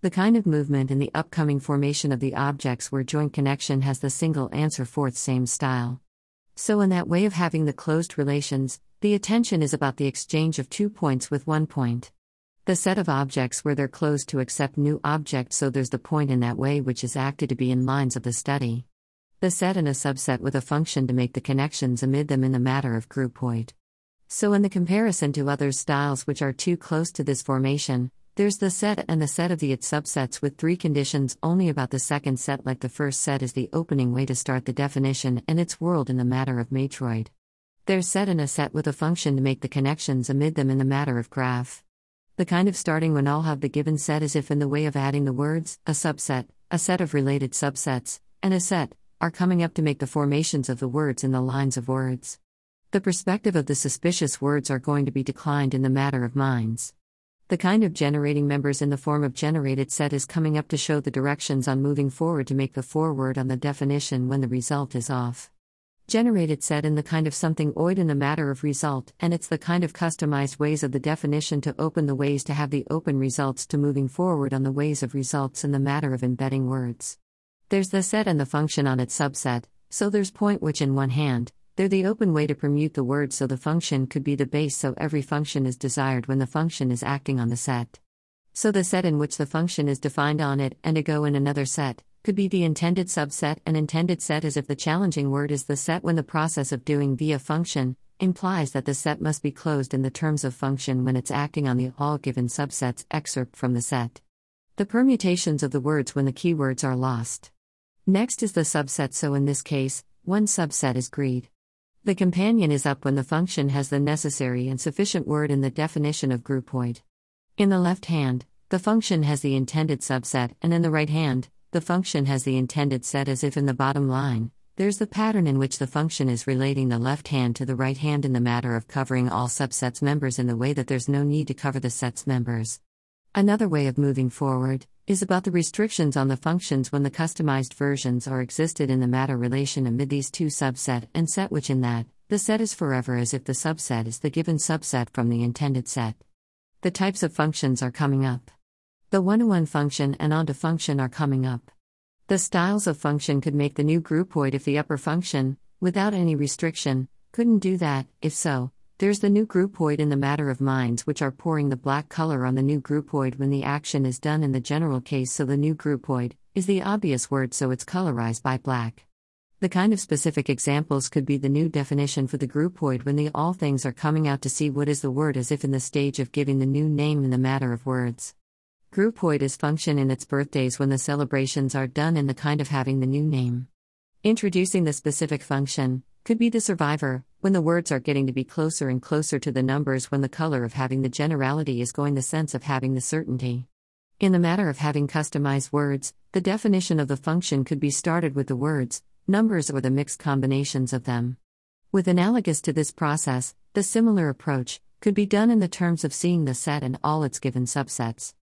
The kind of movement in the upcoming formation of the objects where joint connection has the single answer fourth same style. So, in that way of having the closed relations, the attention is about the exchange of two points with one point. The set of objects where they're closed to accept new objects, so there's the point in that way which is acted to be in lines of the study. The set and a subset with a function to make the connections amid them in the matter of groupoid. So, in the comparison to other styles which are too close to this formation, there's the set and the set of the it subsets with three conditions only about the second set, like the first set is the opening way to start the definition and its world in the matter of matroid. There's set and a set with a function to make the connections amid them in the matter of graph. The kind of starting when all have the given set is if in the way of adding the words, a subset, a set of related subsets, and a set, are coming up to make the formations of the words in the lines of words. The perspective of the suspicious words are going to be declined in the matter of minds. The kind of generating members in the form of generated set is coming up to show the directions on moving forward to make the forward on the definition when the result is off. Generated set in the kind of something oid in the matter of result, and it's the kind of customized ways of the definition to open the ways to have the open results to moving forward on the ways of results in the matter of embedding words. There's the set and the function on its subset, so there's point which in one hand, they're the open way to permute the word so the function could be the base so every function is desired when the function is acting on the set. So the set in which the function is defined on it and a go in another set could be the intended subset and intended set as if the challenging word is the set when the process of doing via function implies that the set must be closed in the terms of function when it's acting on the all given subsets excerpt from the set. The permutations of the words when the keywords are lost. Next is the subset so in this case, one subset is greed. The companion is up when the function has the necessary and sufficient word in the definition of groupoid. In the left hand, the function has the intended subset, and in the right hand, the function has the intended set as if in the bottom line. There's the pattern in which the function is relating the left hand to the right hand in the matter of covering all subsets members in the way that there's no need to cover the set's members. Another way of moving forward is about the restrictions on the functions when the customized versions are existed in the matter relation amid these two subset and set which in that the set is forever as if the subset is the given subset from the intended set. The types of functions are coming up. The one-to-one function and onto function are coming up. The styles of function could make the new groupoid if the upper function, without any restriction, couldn't do that, if so, there's the new groupoid in the matter of minds which are pouring the black color on the new groupoid when the action is done in the general case, so the new groupoid is the obvious word, so it's colorized by black. The kind of specific examples could be the new definition for the groupoid when the all things are coming out to see what is the word as if in the stage of giving the new name in the matter of words. Groupoid is function in its birthdays when the celebrations are done in the kind of having the new name. Introducing the specific function, could be the survivor, when the words are getting to be closer and closer to the numbers when the color of having the generality is going the sense of having the certainty. In the matter of having customized words, the definition of the function could be started with the words, numbers, or the mixed combinations of them. With analogous to this process, the similar approach could be done in the terms of seeing the set and all its given subsets.